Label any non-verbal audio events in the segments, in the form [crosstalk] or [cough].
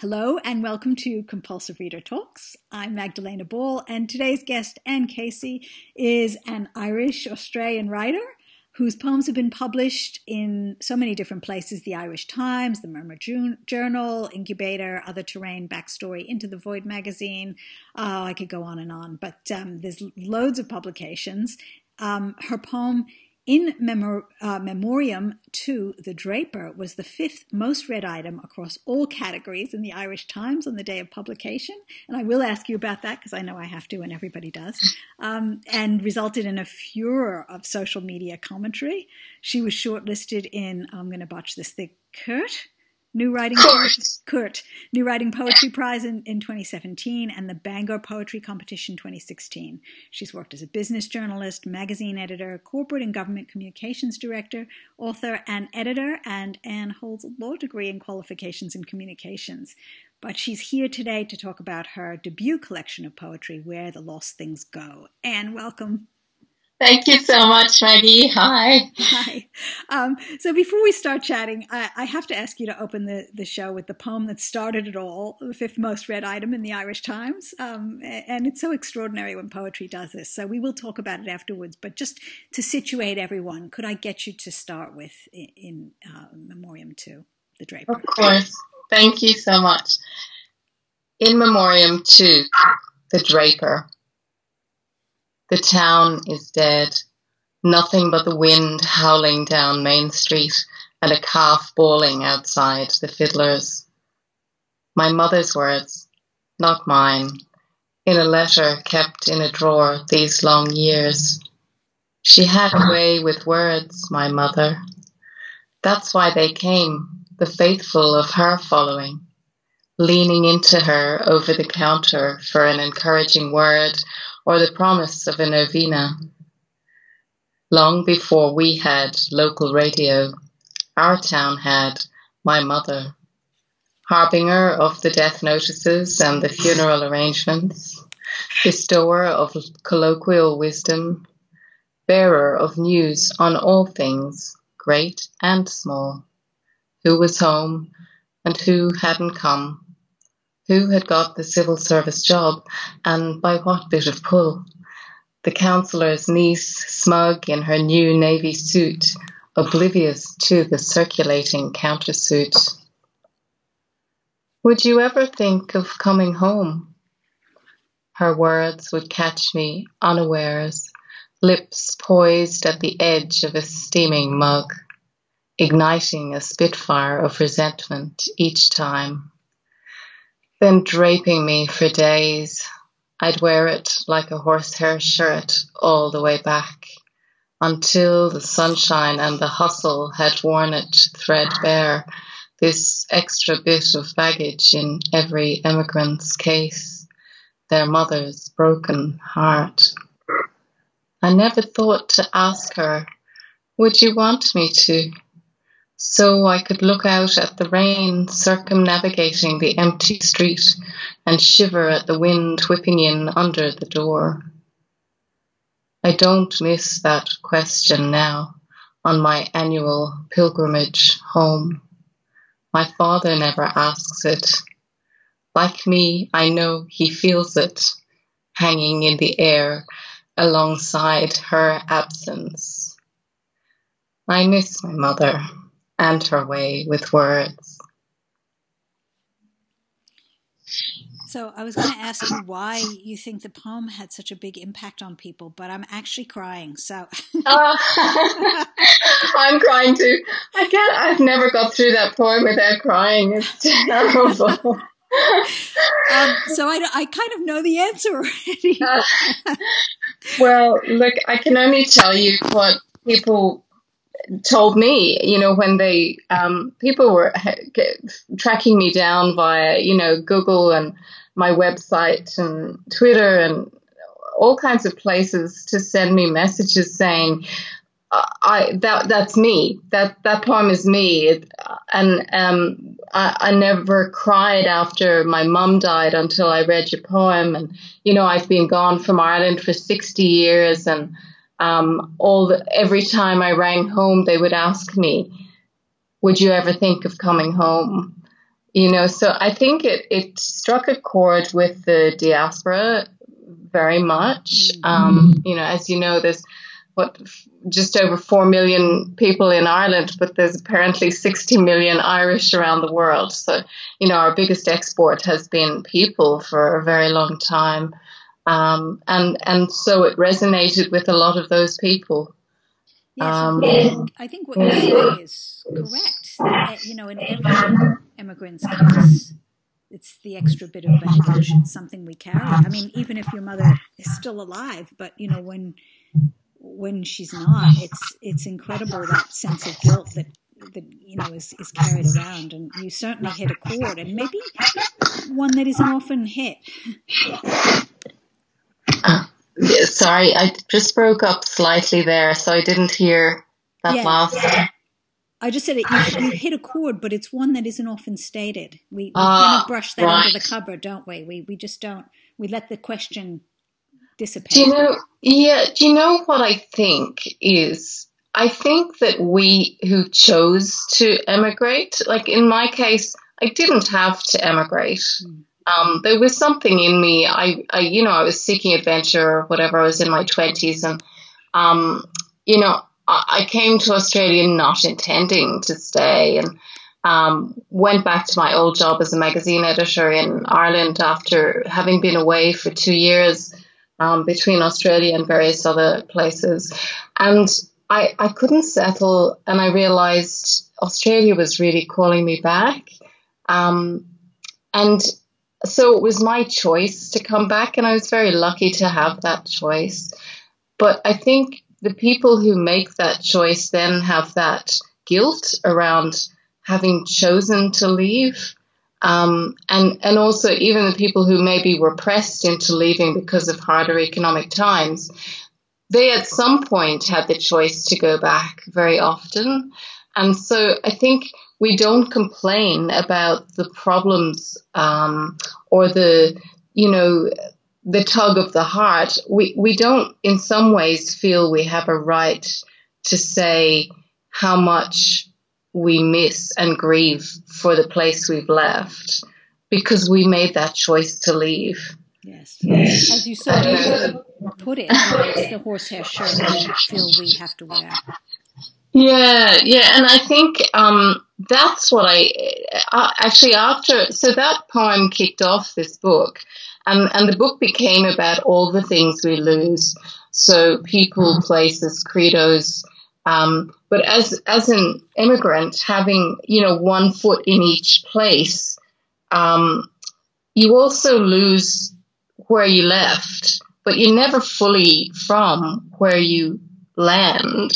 Hello and welcome to Compulsive Reader Talks. I'm Magdalena Ball, and today's guest, Anne Casey, is an Irish Australian writer whose poems have been published in so many different places the Irish Times, the Murmur Journal, Incubator, Other Terrain, Backstory, Into the Void magazine. Oh, I could go on and on, but um, there's loads of publications. Um, her poem in memor- uh, memoriam to The Draper was the fifth most read item across all categories in the Irish Times on the day of publication. And I will ask you about that because I know I have to and everybody does. Um, and resulted in a furor of social media commentary. She was shortlisted in, I'm going to botch this thing, Cúirt New Writing Poetry, Cúirt, New Writing Poetry Prize in, in 2017 and the Bangor Poetry Competition 2016. She's worked as a business journalist, magazine editor, corporate and government communications director, author, and editor, and Anne holds a law degree in qualifications in communications. But she's here today to talk about her debut collection of poetry, Where the Lost Things Go. Anne, welcome. Thank you so much, Maggie. Hi. Hi. Um, so before we start chatting, I, I, have to ask you to open the, the show with the poem that started it all, the fifth most read item in the Irish Times. Um, and it's so extraordinary when poetry does this. So we will talk about it afterwards. But just to situate everyone, could I get you to start with in, in uh, memoriam to the Draper? Of course. Thank you so much. In memoriam to the Draper. The town is dead. Nothing but the wind howling down Main Street and a calf bawling outside the fiddlers. My mother's words, not mine, in a letter kept in a drawer these long years. She had a way with words, my mother. That's why they came, the faithful of her following, leaning into her over the counter for an encouraging word or the promise of a novena. Long before we had local radio, our town had my mother, harbinger of the death notices and the funeral arrangements, bestower of colloquial wisdom, bearer of news on all things, great and small, who was home and who hadn't come who had got the civil service job and by what bit of pull. The councillor's niece, smug in her new navy suit, oblivious to the circulating countersuit. Would you ever think of coming home? Her words would catch me unawares, lips poised at the edge of a steaming mug, igniting a spitfire of resentment each time then draping me for days. I'd wear it like a horsehair shirt all the way back until the sunshine and the hustle had worn it threadbare, this extra bit of baggage in every emigrant's case, their mother's broken heart. I never thought to ask her, would you want me to? So I could look out at the rain circumnavigating the empty street and shiver at the wind whipping in under the door. I don't miss that question now on my annual pilgrimage home. My father never asks it. Like me, I know he feels it hanging in the air alongside her absence. I miss my mother and her way with words. So I was going to ask you why you think the poem had such a big impact on people, but I'm actually crying. So uh, [laughs] I'm crying too. I can't. I've never got through that poem without crying. It's terrible. [laughs] um, so I, I kind of know the answer already. uh, [laughs] well, look, I can only tell you what people told me, you know, when they um, people were tracking me down via, you know, Google and my website and Twitter and all kinds of places to send me messages saying, I that that's me. That that poem is me. And um, I, I never cried after my mum died until I read your poem. And you know, I've been gone from Ireland for sixty years, and um, all the, every time I rang home, they would ask me, "Would you ever think of coming home?" You know, so I think it, it struck a chord with the diaspora very much. Mm-hmm. Um, you know, as you know, there's what just over 4 million people in Ireland, but there's apparently 60 million Irish around the world. So, you know, our biggest export has been people for a very long time. Um, and, and so it resonated with a lot of those people. Yes, um, I, think, what you're saying is correct. Uh, you know, in every immigrant's case, it's the extra bit of baggage. It's something we carry. I mean, even if your mother is still alive, but you know, when when she's not, it's it's incredible that sense of guilt that that you know is, is carried around, and you certainly hit a chord, and maybe one that isn't often hit. Uh, sorry, I just broke up slightly there, so I didn't hear that yeah. last. I just said it. You, you, hit a chord, but it's one that isn't often stated. We, we uh, kind of brush that right. under the cupboard, don't we? We we just don't. We let the question dissipate. Do you know? Yeah. Do you know what I think is? I think that we who chose to emigrate, like in my case, I didn't have to emigrate. Mm. Um, there was something in me. I, I, you know, I was seeking adventure or whatever. I was in my twenties, and um, you know, I, I came to Australia not intending to stay, and um, went back to my old job as a magazine editor in Ireland after having been away for two years um, between Australia and various other places. And I, I couldn't settle, and I realized Australia was really calling me back. Um, and so it was my choice to come back, and I was very lucky to have that choice. But I think the people who make that choice then have that guilt around having chosen to leave. Um, and, and also even the people who maybe were pressed into leaving because of harder economic times, they at some point had the choice to go back very often. And so I think we don't complain about the problems um, or the, you know, the tug of the heart. We, we don't, in some ways, feel we have a right to say how much we miss and grieve for the place we've left because we made that choice to leave. Yes. yes. As you so beautifully put it, it's the horsehair shirt we feel we have to wear. Yeah, yeah, and I think um, that's what I uh, actually after. So that poem kicked off this book, and and the book became about all the things we lose. So people, places, credos, um, but as as an immigrant, having you know one foot in each place, um, you also lose where you left, but you're never fully from where you land.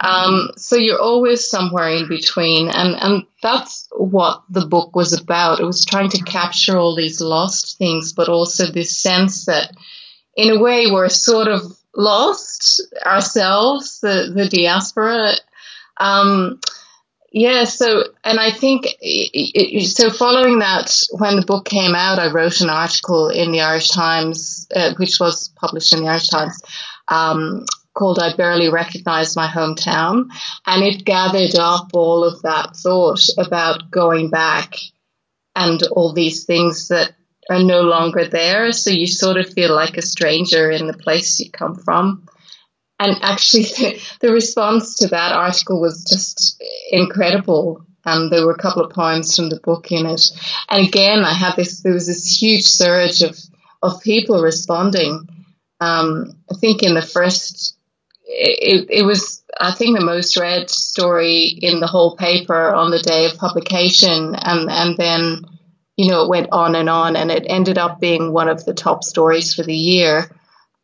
Um, so you're always somewhere in between, and and that's what the book was about. It was trying to capture all these lost things, but also this sense that, in a way, we're sort of lost ourselves, the, the diaspora. Um, yeah, so, and I think, so following that, when the book came out, I wrote an article in the Irish Times, uh, which was published in the Irish Times, um, called I Barely Recognize My Hometown. And it gathered up all of that thought about going back and all these things that are no longer there. So you sort of feel like a stranger in the place you come from. And actually, [laughs] the, response to that article was just incredible. And there were a couple of poems from the book in it. And again, I had this, there was this huge surge of, of people responding. Um, I think in the first, it, it was, I think, the most read story in the whole paper on the day of publication. And, and then you know, it went on and on, and it ended up being one of the top stories for the year.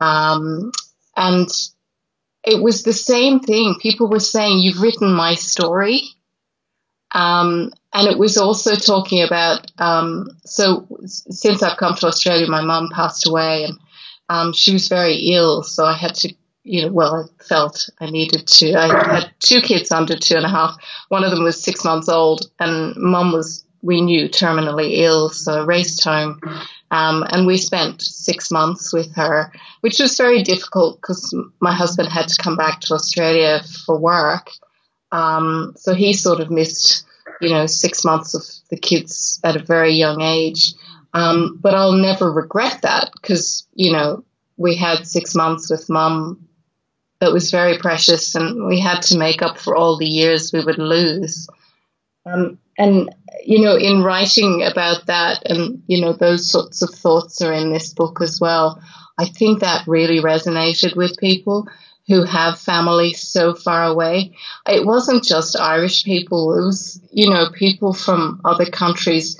Um, and it was the same thing. People were saying, You've written my story. Um, and it was also talking about, um, so since I've come to Australia, my mum passed away and um, she was very ill. So I had to, you know, well, I felt I needed to. I had two kids under two and a half. One of them was six months old, and mum was we knew terminally ill, so raced home. Um, and we spent six months with her, which was very difficult because my husband had to come back to Australia for work. Um, so he sort of missed you know, six months of the kids at a very young age. Um, but I'll never regret that because, you know, we had six months with mum that was very precious and we had to make up for all the years we would lose. Um, and, you know, in writing about that and, you know, those sorts of thoughts are in this book as well. I think that really resonated with people who have family so far away. It wasn't just Irish people, it was, you know, people from other countries,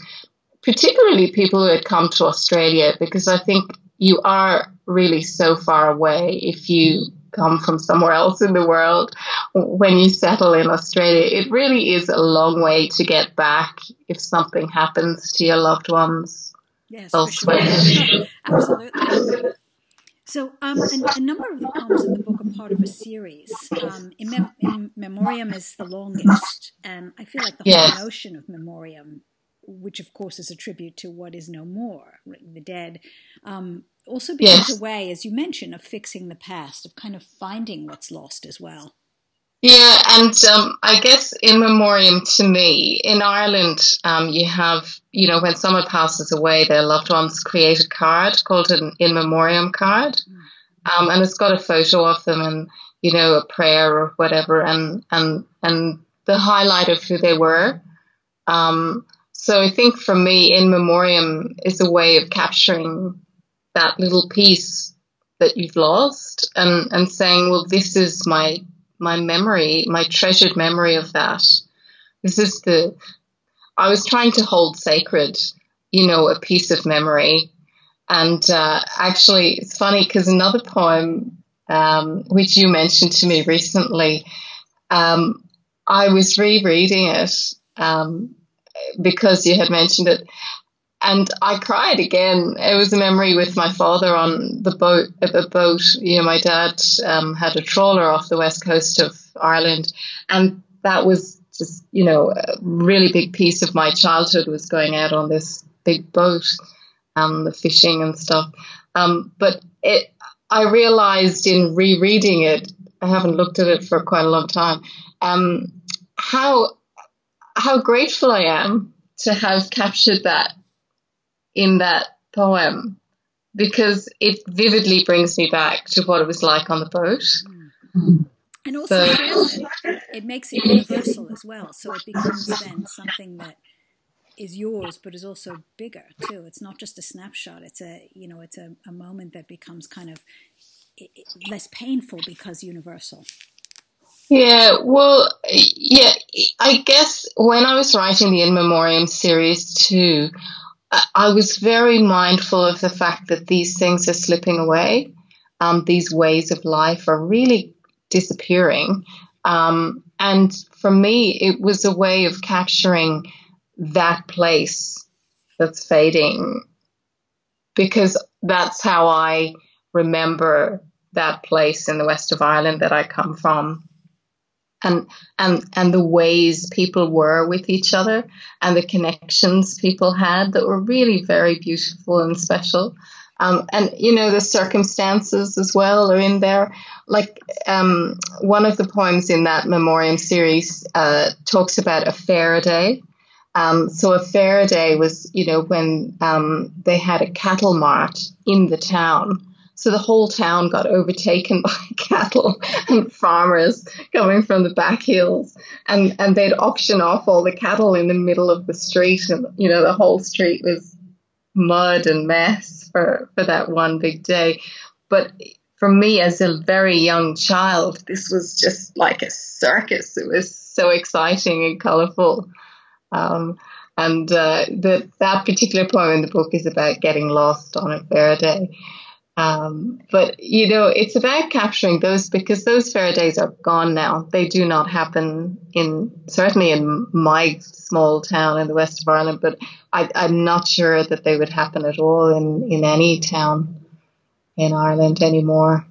particularly people who had come to Australia, because I think you are really so far away if you come from somewhere else in the world when you settle in Australia. It really is a long way to get back if something happens to your loved ones yes, elsewhere. Sure. Absolutely. So, um, a, a, number of the poems in the book are part of a series. Um, in, Mem- in, Memoriam is the longest, and I feel like the yes. whole notion of Memoriam, which of course is a tribute to what is no more, the dead, um, also becomes yes. a way, as you mentioned, of fixing the past, of kind of finding what's lost as well. Yeah, and um, I guess in memoriam to me, in Ireland, um, you have, you know, when someone passes away, their loved ones create a card called an in memoriam card. Um, and it's got a photo of them and, you know, a prayer or whatever, and, and, and the highlight of who they were. Um, so I think for me, in memoriam is a way of capturing that little piece that you've lost and, and saying, well, this is my my memory, my treasured memory of that. This is the, I was trying to hold sacred, you know, a piece of memory. And uh, actually, it's funny because another poem, um, which you mentioned to me recently, um, I was rereading it um, because you had mentioned it and I cried again. It was a memory with my father on the boat. A boat, you know, my dad um, had a trawler off the west coast of Ireland, and that was just, you know, a really big piece of my childhood was going out on this big boat, um, the fishing and stuff. Um, but it, I realized in rereading it, I haven't looked at it for quite a long time, um, how how grateful I am to have captured that in that poem because it vividly brings me back to what it was like on the boat. Mm-hmm. And also, so, it, it makes it universal as well. So it becomes then something that is yours, but is also bigger too. It's not just a snapshot. It's a you know, it's a, a moment that becomes kind of less painful because universal. Yeah, well, yeah, I guess when I was writing the In Memoriam series too, I was very mindful of the fact that these things are slipping away. Um, these ways of life are really disappearing. Um, and for me, it was a way of capturing that place that's fading because that's how I remember that place in the west of Ireland that I come from and and and the ways people were with each other and the connections people had that were really very beautiful and special. Um, and you know the circumstances as well are in there. Like um, one of the poems in that memoriam series uh, talks about a fair day. Um, so a fair day was, you know, when um, they had a cattle mart in the town, so the whole town got overtaken [laughs] by cattle and farmers coming from the back hills. And, and they'd auction off all the cattle in the middle of the street. And, you know, the whole street was mud and mess for, for that one big day. But for me as a very young child, this was just like a circus. It was so exciting and colorful. Um, and uh, the, that particular poem in the book is about getting lost on a fair day. Um, but you know, it's about capturing those because those fair days are gone now. They do not happen in certainly in my small town in the west of Ireland, but I, am not sure that they would happen at all in in any town in Ireland anymore.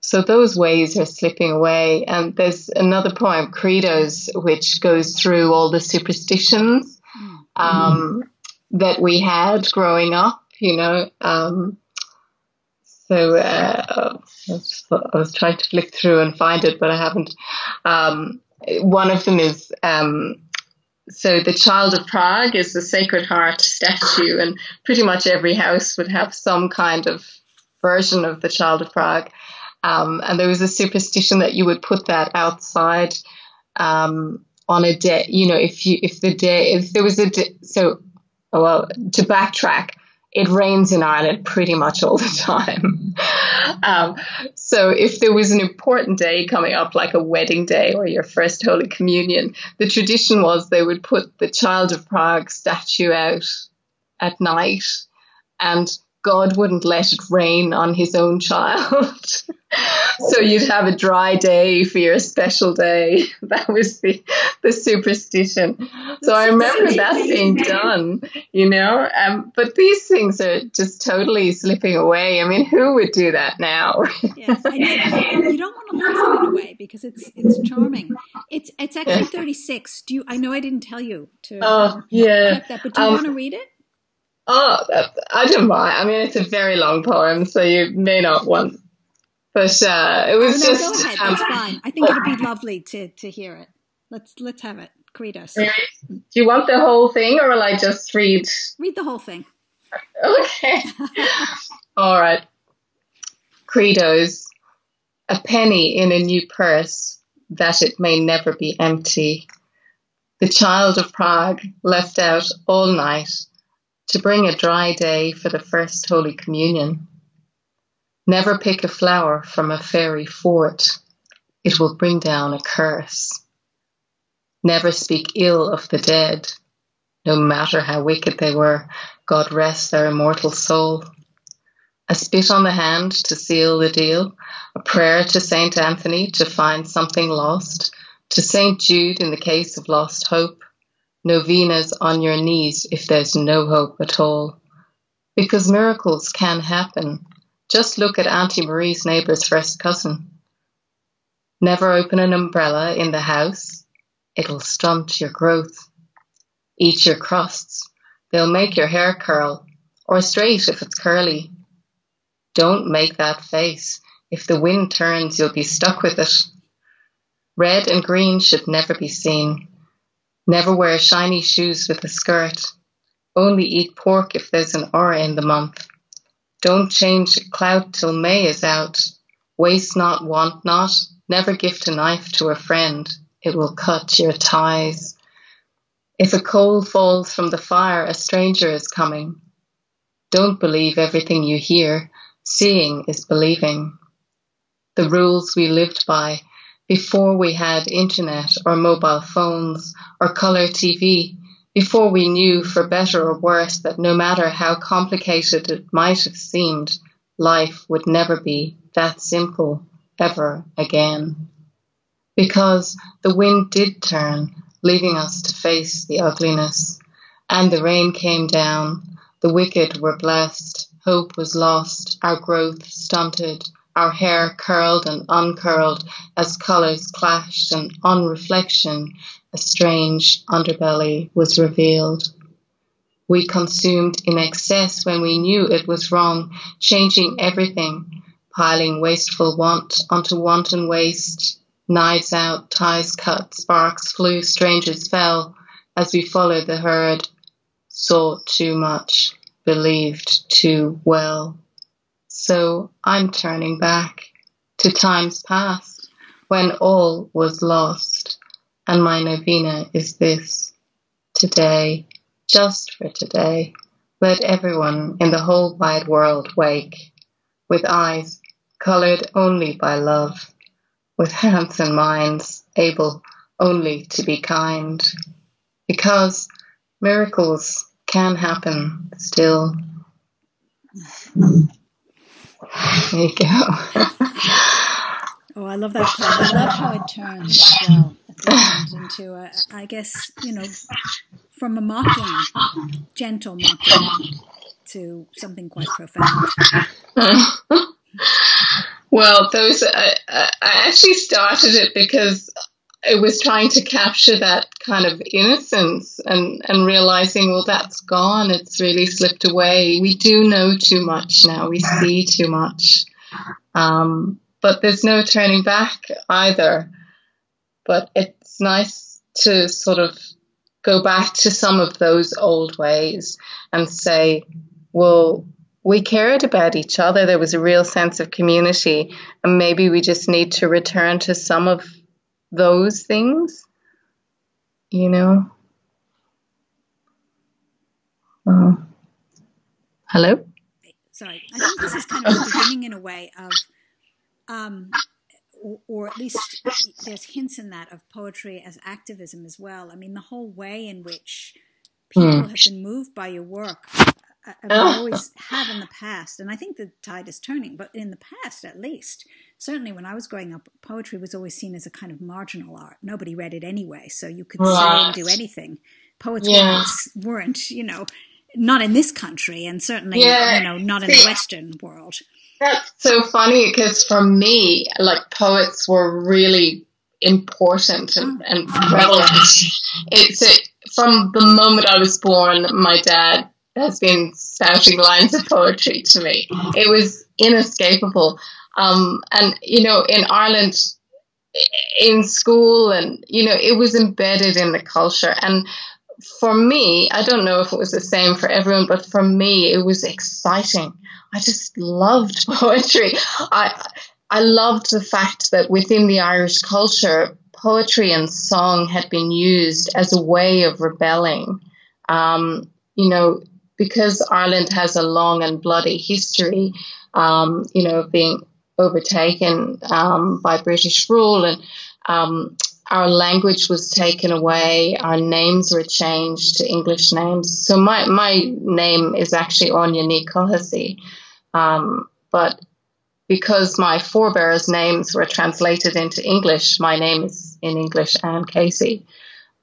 So those ways are slipping away. And there's another poem, Credos, which goes through all the superstitions mm. um, mm. that we had growing up. You know. Um, so uh, I was trying to flick through and find it, but I haven't. Um, one of them is um, so the Child of Prague is the Sacred Heart statue, and pretty much every house would have some kind of version of the Child of Prague. Um, and there was a superstition that you would put that outside um, on a day. You know, if you if the day if there was a day, so well to backtrack, it rains in Ireland pretty much all the [laughs] time. um, so if there was an important day coming up, like a wedding day or your first Holy Communion, the tradition was they would put the Child of Prague statue out at night and God wouldn't let it rain on his own child. [laughs] [laughs] so you'd have a dry day for your special day. [laughs] That was the, the superstition. So I remember that being done, you know. Um, but these things are just totally slipping away. I mean, who would do that now? [laughs] yes, you don't want to lose it away because it's it's charming. It's it's actually thirty six. Do you? I know I didn't tell you to. Oh yeah. That, but do you um, want to read it? Oh, I don't mind. I mean, it's a very long poem, so you may not want. But uh, it was oh, no, just. Go ahead. Um, That's fine. I think it'd be lovely to to hear it. Let's let's have it. Credos. Do you want the whole thing, or will I just read? Read the whole thing. Okay. [laughs] All right. Credos. A penny in a new purse, that it may never be empty. The child of Prague left out all night to bring a dry day for the first Holy Communion. Never pick a flower from a fairy fort, it will bring down a curse. Never speak ill of the dead, no matter how wicked they were, God rest their immortal soul. A spit on the hand to seal the deal, a prayer to Saint Anthony to find something lost, to Saint Jude in the case of lost hope, novenas on your knees if there's no hope at all. Because miracles can happen. Just look at Auntie Marie's neighbor's first cousin. Never open an umbrella in the house. It'll stunt your growth. Eat your crusts. They'll make your hair curl, or straight if it's curly. Don't make that face. If the wind turns, you'll be stuck with it. Red and green should never be seen. Never wear shiny shoes with a skirt. Only eat pork if there's an aura in the month. Don't change a clout till May is out. Waste not, want not. Never gift a knife to a friend. It will cut your ties. If a coal falls from the fire, a stranger is coming. Don't believe everything you hear. Seeing is believing. The rules we lived by before we had internet or mobile phones or color TV, before we knew for better or worse that no matter how complicated it might have seemed, life would never be that simple ever again. Because the wind did turn, leaving us to face the ugliness, and the rain came down, the wicked were blessed, hope was lost, our growth stunted, our hair curled and uncurled as colours clashed, and on reflection, a strange underbelly was revealed. We consumed in excess when we knew it was wrong, changing everything, piling wasteful want onto wanton waste. Knives out, ties cut, sparks flew, strangers fell as we followed the herd, saw too much, believed too well. So I'm turning back to times past when all was lost. And my novena is this today, just for today, let everyone in the whole wide world wake with eyes colored only by love, with hands and minds able only to be kind, because miracles can happen still. There you go. [laughs] oh, I love that. I love how it turns Into, a, I guess, you know, from a mocking, gentle mocking, to something quite profound. well, those I, I actually started it because it was trying to capture that kind of innocence and, and realizing, well, that's gone. It's really slipped away. We do know too much now. We see too much. Um, but there's no turning back either. But it's nice to sort of go back to some of those old ways and say, well, we cared about each other. There was a real sense of community. And maybe we just need to return to some of those things, you know? Hello? Sorry. I think this is kind of the beginning, in a way, of um, or, or, at least there's hints in that of poetry as activism as well. I mean, the whole way in which people mm. have been moved by your work, uh, always have in the past, and I think the tide is turning. But in the past, at least, certainly when I was growing up, poetry was always seen as a kind of marginal art. Nobody read it anyway, so you could right. say and do anything. Poets yeah. weren't, you know, not in this country, and certainly, yeah. you know, not in the Western world. That's so funny because for me, like poets were really important and, and relevant. It's a, from the moment I was born, my dad has been spouting lines of poetry to me. It was inescapable. Um, and, you know, in Ireland, in school, and, you know, it was embedded in the culture. And for me, I don't know if it was the same for everyone, but for me, it was exciting. I just loved [laughs] poetry. I I loved the fact that within the Irish culture, poetry and song had been used as a way of rebelling. Um, you know, because Ireland has a long and bloody history, um, you know, of being overtaken um, by British rule and um, our language was taken away, our names were changed to English names. So my, my name is actually Anya Kohasi. Um, but because my forebears' names were translated into English, my name is in English Anne Casey.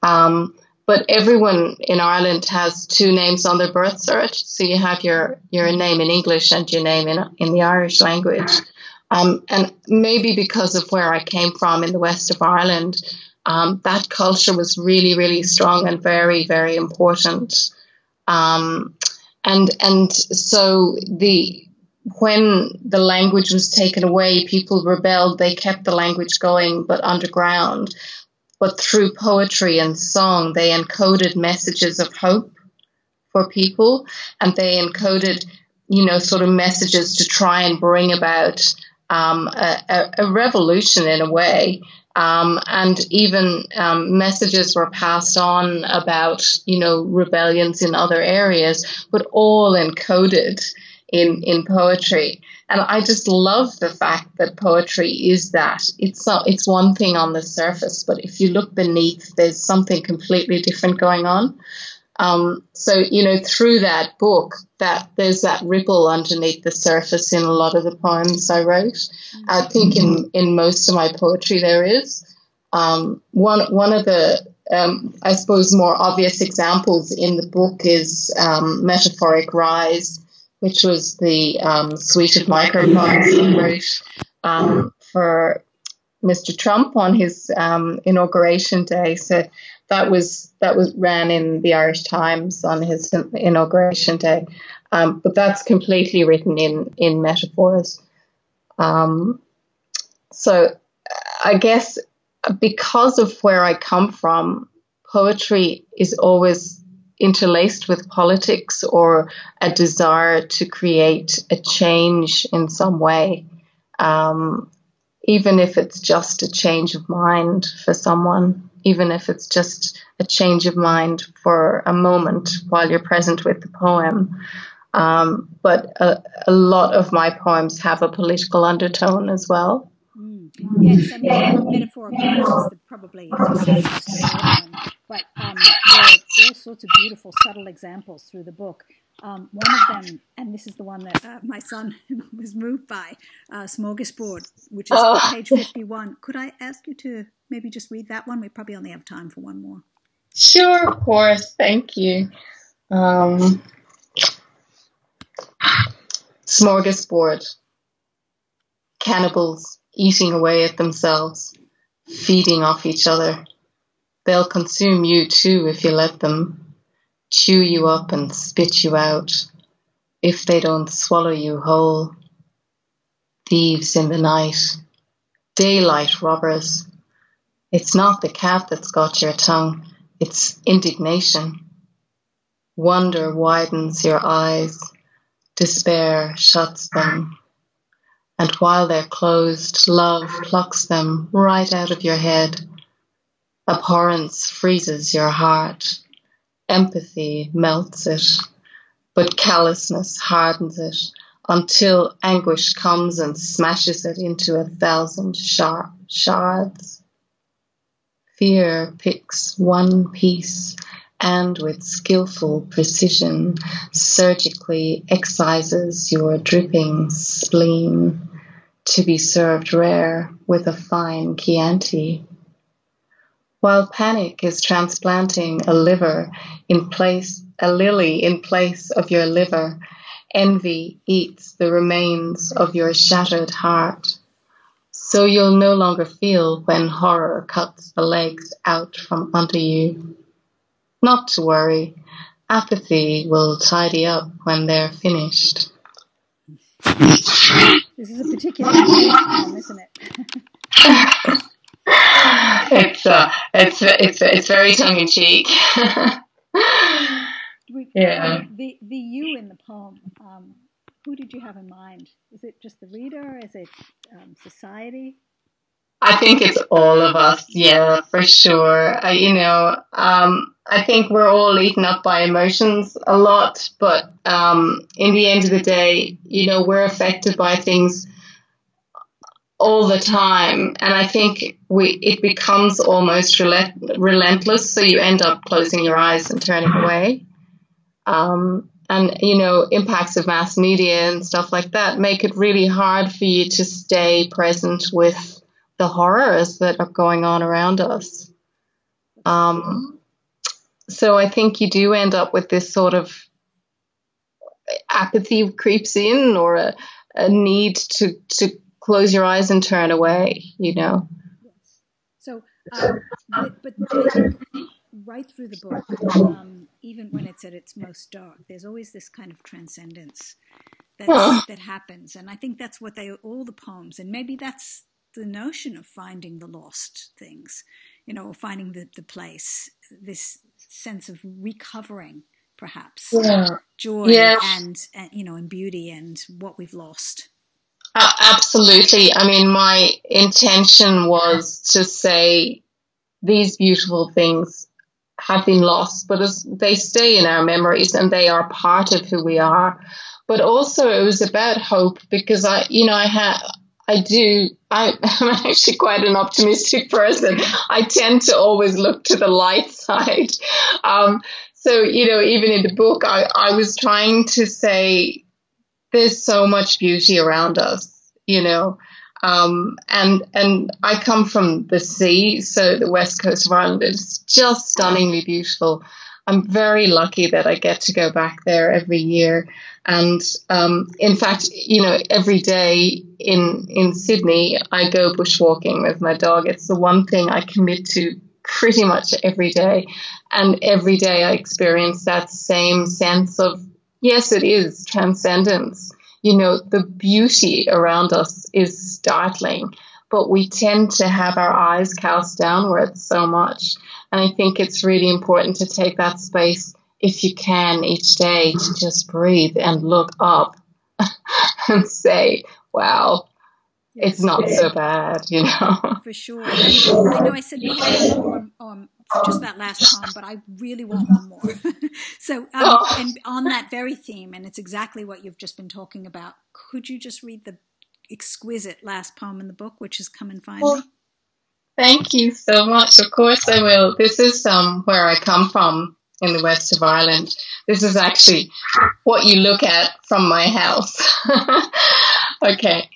Um, but everyone in Ireland has two names on their birth cert. So you have your, your name in English and your name in, in the Irish language. Um, and maybe because of where I came from in the west of Ireland, um, that culture was really, really strong and very, very important. Um, and and so the when the language was taken away, people rebelled. They kept the language going, but underground. But through poetry and song, they encoded messages of hope for people, and they encoded, you know, sort of messages to try and bring about um, a, a, revolution in a way. Um, and even um, messages were passed on about, you know, rebellions in other areas, but all encoded in, in poetry. And I just love the fact that poetry is that. It's, it's one thing on the surface, but if you look beneath, there's something completely different going on. Um, so you know, through that book, that there's that ripple underneath the surface in a lot of the poems I wrote. I think in in most of my poetry there is. Um, one one of the um, I suppose more obvious examples in the book is um, metaphoric rise, which was the um, suite of micro poems he wrote um, for Mr. Trump on his inauguration day. So that was that was ran in the Irish Times on his inauguration day. Um, but that's completely written in in metaphors. Um, so I guess because of where I come from, poetry is always interlaced with politics or a desire to create a change in some way, um, even if it's just a change of mind for someone even if it's just a change of mind for a moment while you're present with the poem. Um, but a, a, lot of my poems have a political undertone as well. Mm. Yes, I mean, metaphorical is probably but um, there are all sorts of beautiful, subtle examples through the book. Um, one of them, and this is the one that uh, my son [laughs] was moved by, uh, Smorgasbord, which is oh. page 51. Could I ask you to maybe just read that one? We probably only have time for one more. Sure, of course. Thank you. Um, smorgasbord. Cannibals eating away at themselves, feeding off each other. They'll consume you too if you let them. Chew you up and spit you out if they don't swallow you whole. Thieves in the night, daylight robbers, it's not the cat that's got your tongue, it's indignation. Wonder widens your eyes, despair shuts them. And while they're closed, love plucks them right out of your head. Abhorrence freezes your heart. Empathy melts it, but callousness hardens it until anguish comes and smashes it into a thousand sharp shards. Fear picks one piece and with skillful precision surgically excises your dripping spleen to be served rare with a fine Chianti. While panic is transplanting a liver in place, a lily in place of your liver, envy eats the remains of your shattered heart. So you'll no longer feel when horror cuts the legs out from under you. Not to worry, apathy will tidy up when they're finished. This is a particular [laughs] poem, isn't it? [laughs] it's uh, it's it's it's very tongue in cheek. [laughs] yeah. The the you in the poem. Um, who did you have in mind? Is it just the reader? Is it um, society? I think it's all of us. Yeah, for sure. Uh, you know, um, I think we're all eaten up by emotions a lot, but um, in the end of the day, you know, we're affected by things all the time, and I think we it becomes almost relent- relentless. So you end up closing your eyes and turning away. Um, and you know impacts of mass media and stuff like that make it really hard for you to stay present with the horrors that are going on around us um, so i think you do end up with this sort of apathy creeps in or a, a need to to close your eyes and turn away you know yes. so um, but, but right through the book, um, even when it's at its most dark, there's always this kind of transcendence that that happens, and I think that's what they all the poems, and maybe that's the notion of finding the lost things, you know, or finding the the place, this sense of recovering, perhaps yeah. joy yeah. And, and you know, and beauty and what we've lost. Uh, absolutely. I mean, my intention was to say these beautiful things have been lost, but as they stay in our memories and they are part of who we are. But also, it was about hope because I, you know, I have. I do. I, [laughs] I'm actually quite an optimistic person. I tend to always look to the light [laughs] side. Um, so, you know, even in the book, I, I was trying to say there's so much beauty around us, you know. Um, and and I come from the sea, so the west coast of Ireland is just stunningly beautiful. I'm very lucky that I get to go back there every year. And um, in fact, you know, every day in in Sydney, I go bushwalking with my dog. It's the one thing I commit to pretty much every day, and every day I experience that same sense of yes, it is transcendence you know, the beauty around us is startling, but we tend to have our eyes cast downwards so much. And I think it's really important to take that space, if you can, each day to just breathe and look up [laughs] and say, wow, it's not so bad, you know. For sure. I know I said before, um, just that last poem, but I really want one more. [laughs] so, um, oh. and on that very theme, and it's exactly what you've just been talking about, could you just read the exquisite last poem in the book, which is Come and Find well, Me? Thank you so much. Of course, I will. This is um, where I come from in the west of Ireland. This is actually what you look at from my house. [laughs] okay.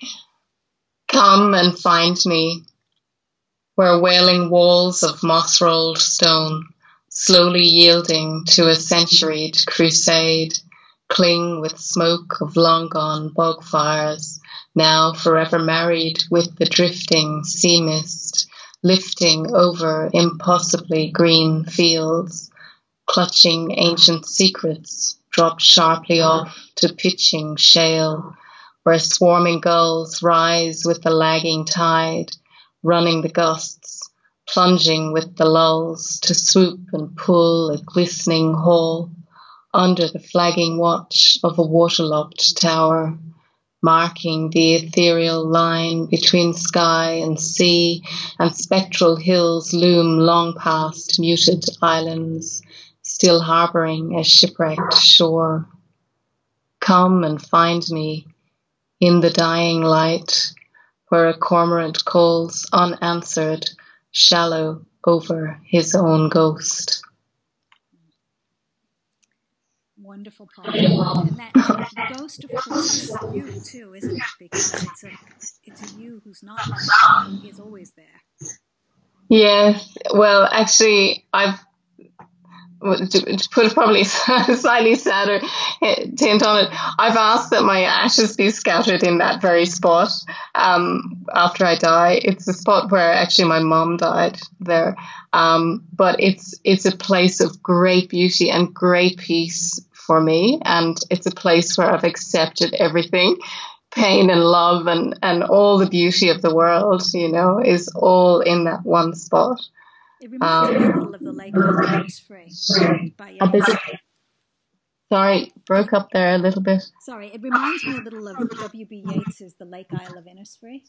Come and find me where wailing walls of moss rolled stone, slowly yielding to a centuried crusade, cling with smoke of long gone bog fires, now forever married with the drifting sea mist, lifting over impossibly green fields, clutching ancient secrets, dropped sharply off to pitching shale, where swarming gulls rise with the lagging tide running the gusts, plunging with the lulls to swoop and pull a glistening haul under the flagging watch of a waterlogged tower, marking the ethereal line between sky and sea, and spectral hills loom long past muted islands, still harbouring a shipwrecked shore. Come and find me in the dying light, where a cormorant calls unanswered, shallow over his own ghost. Wonderful poem. And that the ghost, of course, is you too, isn't it? Because it's a it's a you who's not is always there. Yes. Well, actually, I've to put probably [laughs] slightly sadder tint on it, I've asked that my ashes be scattered in that very spot um, after I die. It's the spot where actually my mom died there, um, but it's it's a place of great beauty and great peace for me, and it's a place where I've accepted everything. Pain and love and, and all the beauty of the world, you know, is all in that one spot. It reminds um, me a little of the Lake Isle by Yeats. Sorry, broke up there a little bit. Sorry, it reminds me a little of W.B. Yeats's The Lake Isle of Innisfree.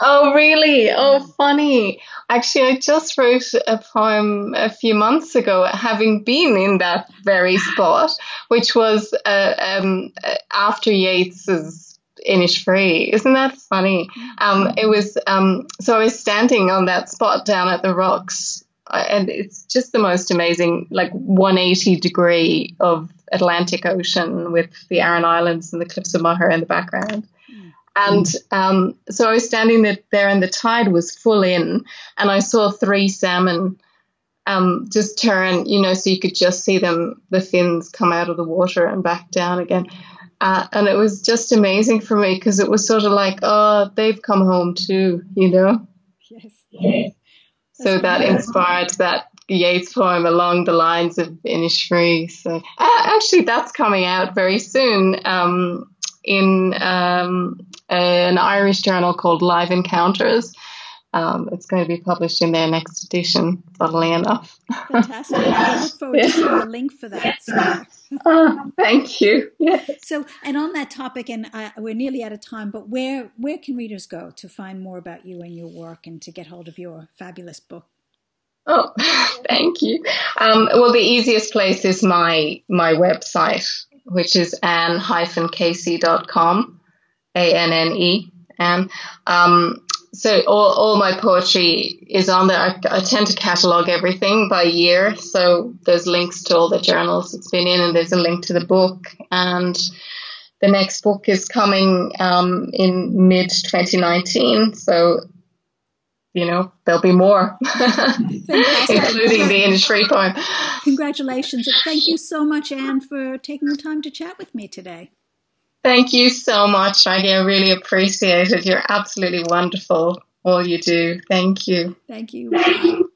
Oh, really? Oh, funny. Actually, I just wrote a poem a few months ago, having been in that very spot, which was uh, um, after Yeats's Innisfree. Isn't that funny? Um, it was um, so I was standing on that spot down at the rocks and it's just the most amazing, like 180 degree of Atlantic Ocean with the Aran Islands and the cliffs of Moher in the background. Mm. And um, so I was standing there, and the tide was full in, and I saw three salmon um, just turn, you know, so you could just see them, the fins come out of the water and back down again. Uh, and it was just amazing for me because it was sort of like, oh, they've come home too, you know? Yes. So that inspired that Yeats poem along the lines of Innisfree. So uh, actually, that's coming out very soon um, in um, an Irish journal called Live Encounters. Um, it's going to be published in their next edition, funnily enough. Fantastic. I look forward yeah. to seeing the link for that. [laughs] So. Oh, thank you. Yes. So, and on that topic, and uh, we're nearly out of time, but where where can readers go to find more about you and your work and to get hold of your fabulous book? Oh, [laughs] thank you. Um, well, the easiest place is my my website, which is anne-casey.com, A-N-N-E, and um, so all, all my poetry is on there. I, I, tend to catalog everything by year. So there's links to all the journals it's been in, and there's a link to the book. And the next book is coming um, in mid 2019. So, you know, there'll be more, [laughs] including the Innisfree poem. Congratulations. thank you so much, Anne, for taking the time to chat with me today. Thank you so much, Maggie. I really appreciate it. You're absolutely wonderful, all you do. Thank you. Thank you.